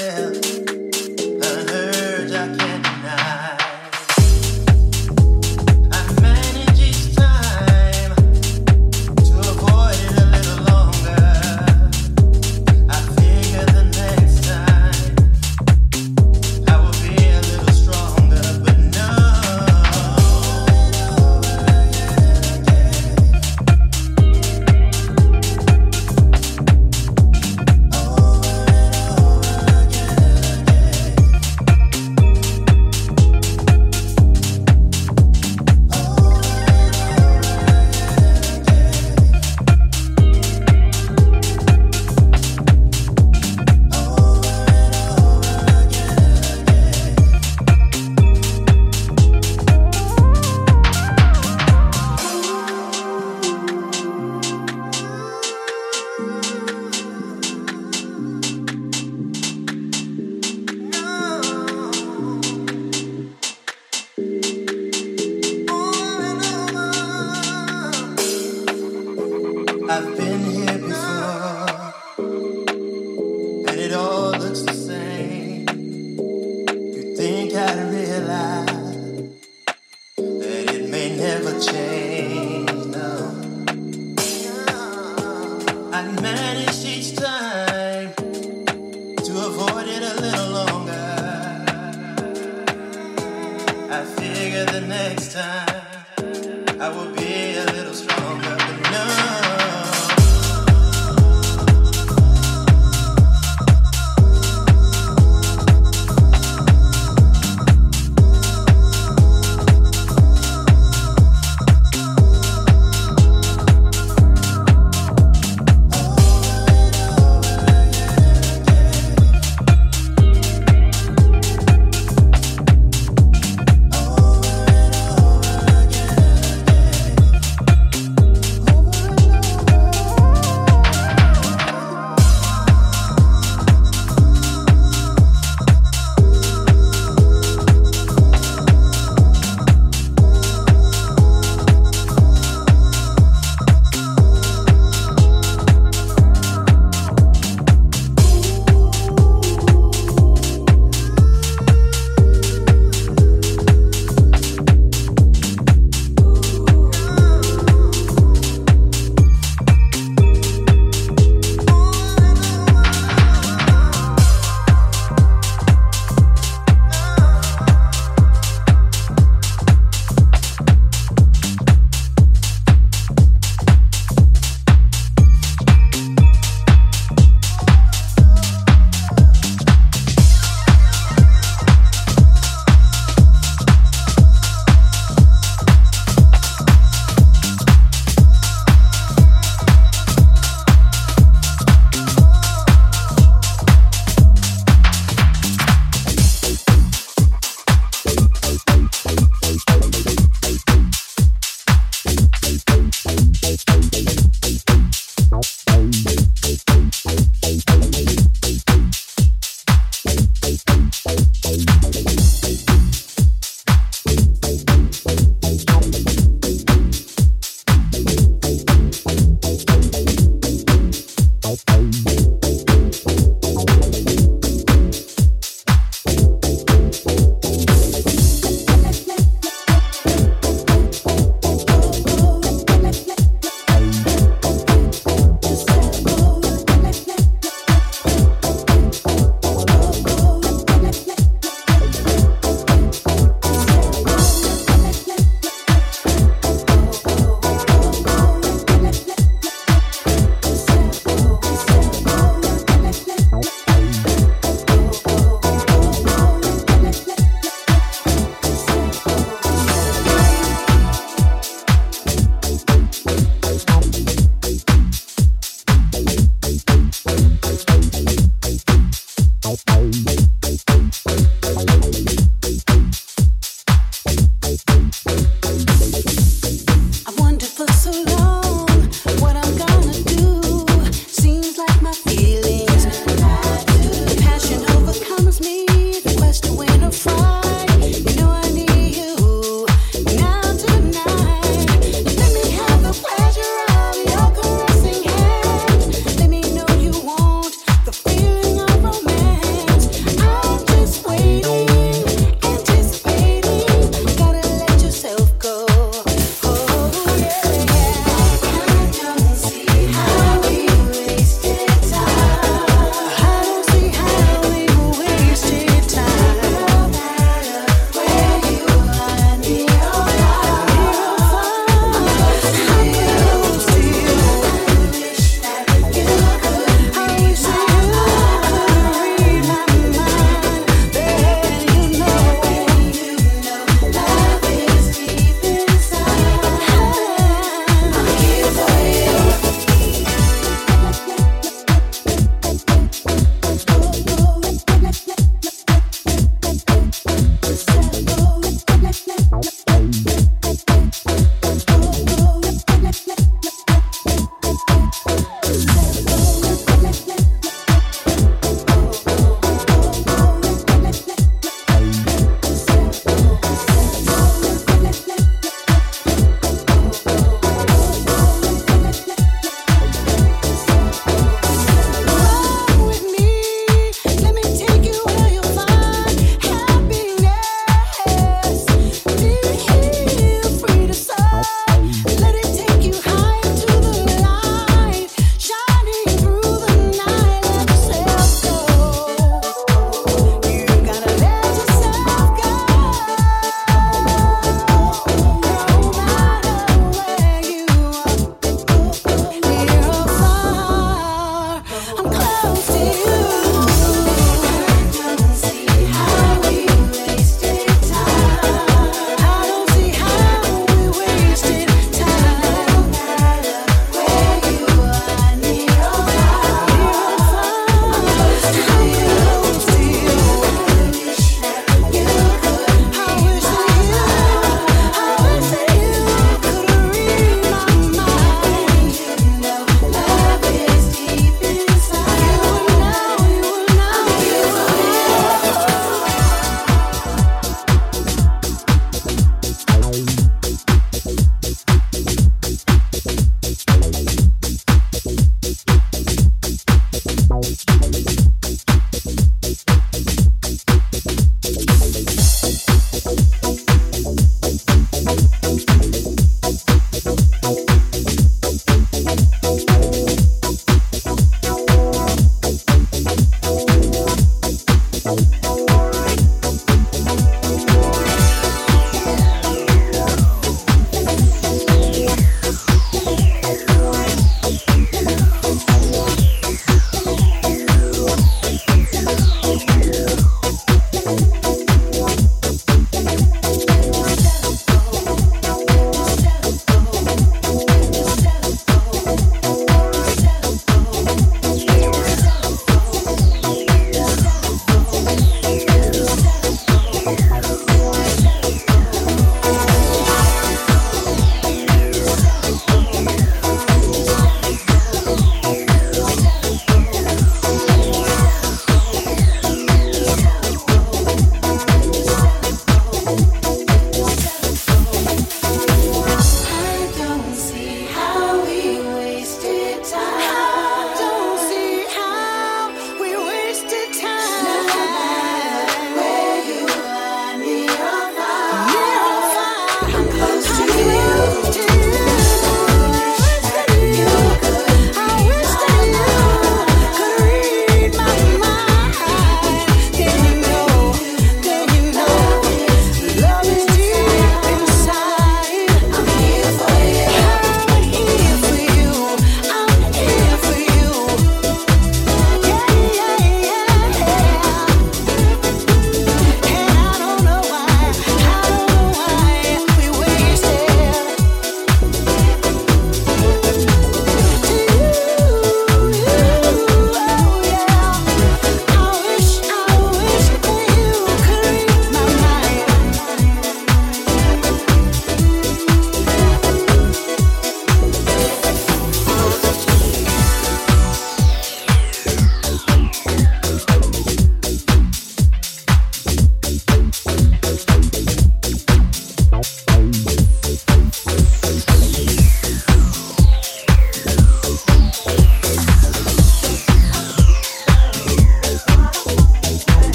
yeah.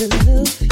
You're the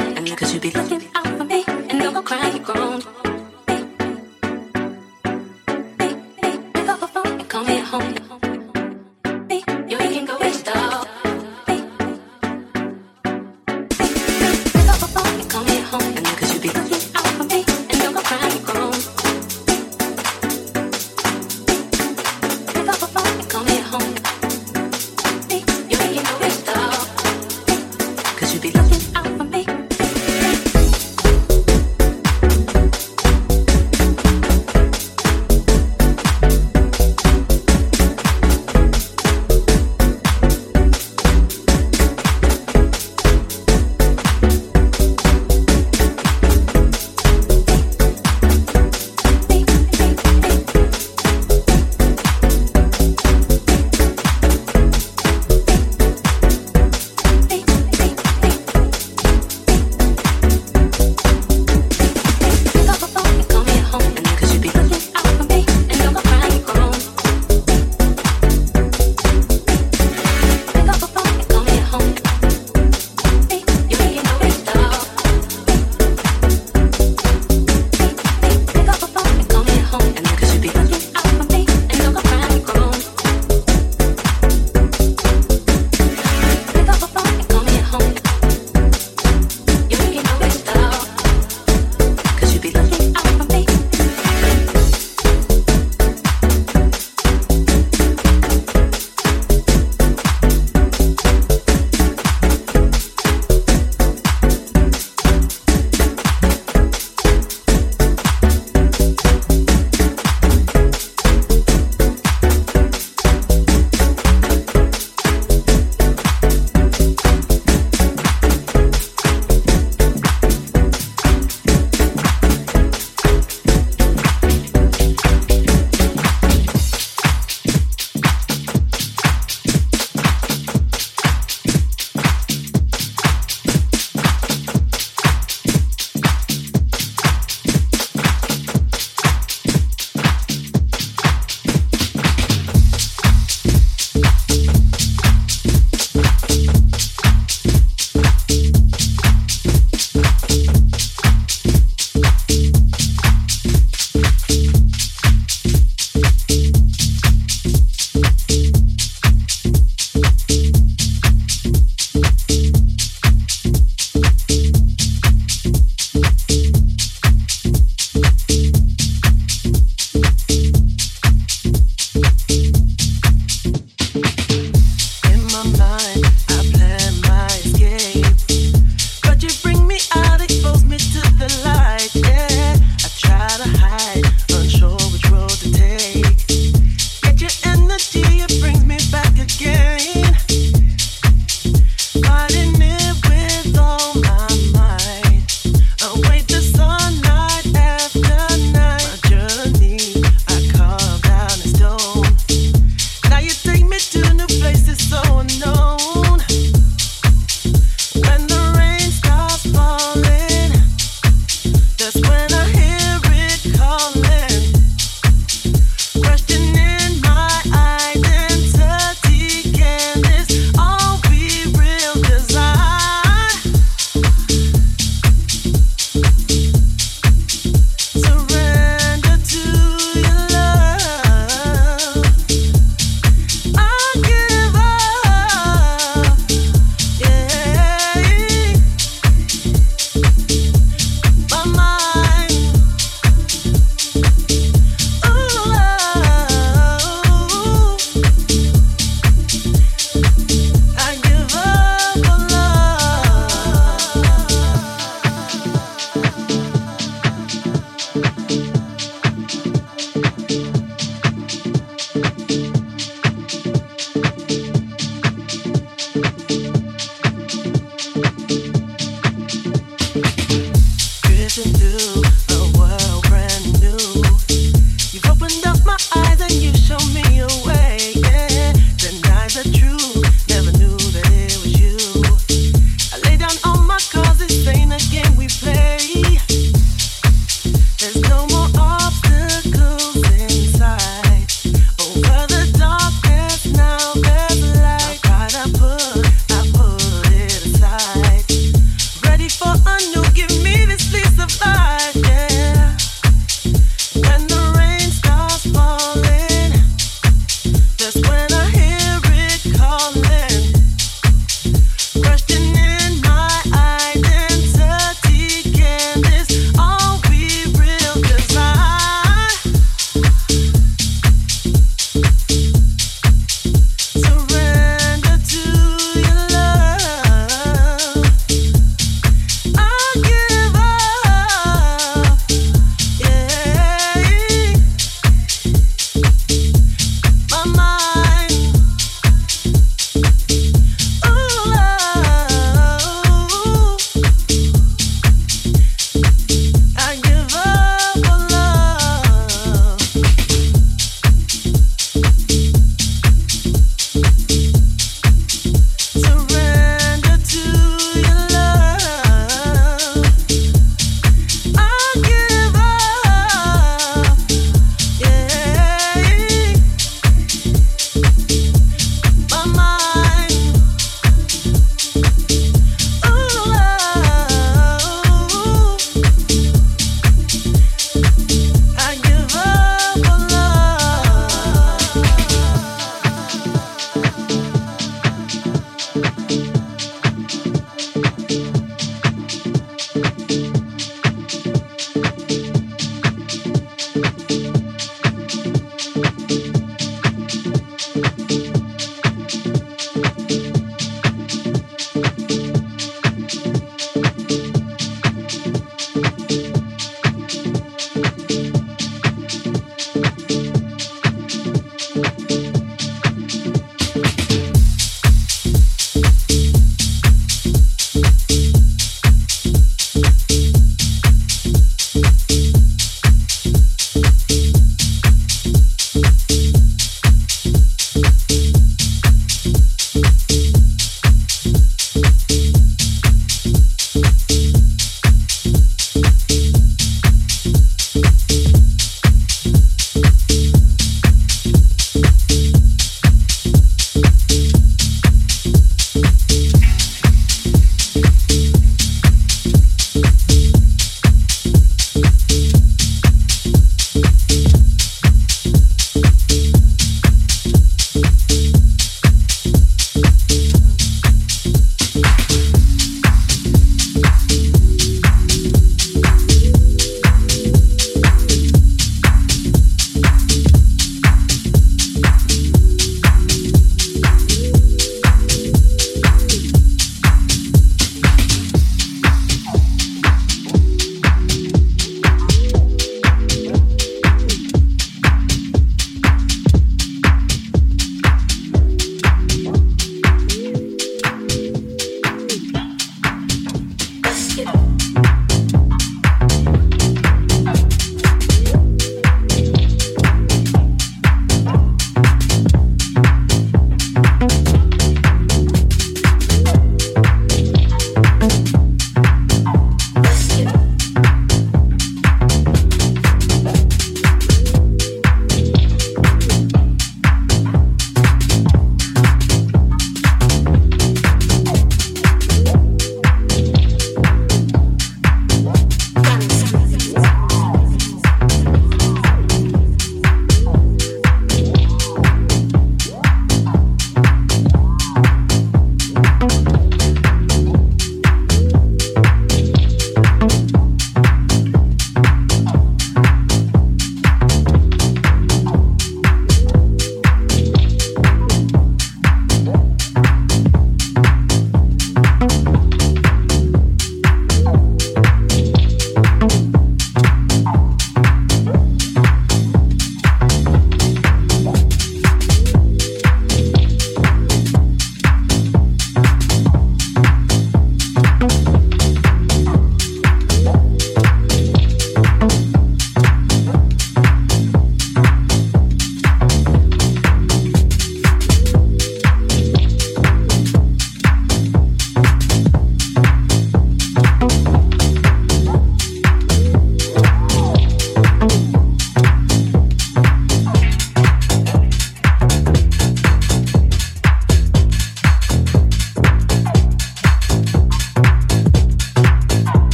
home. And look you be looking.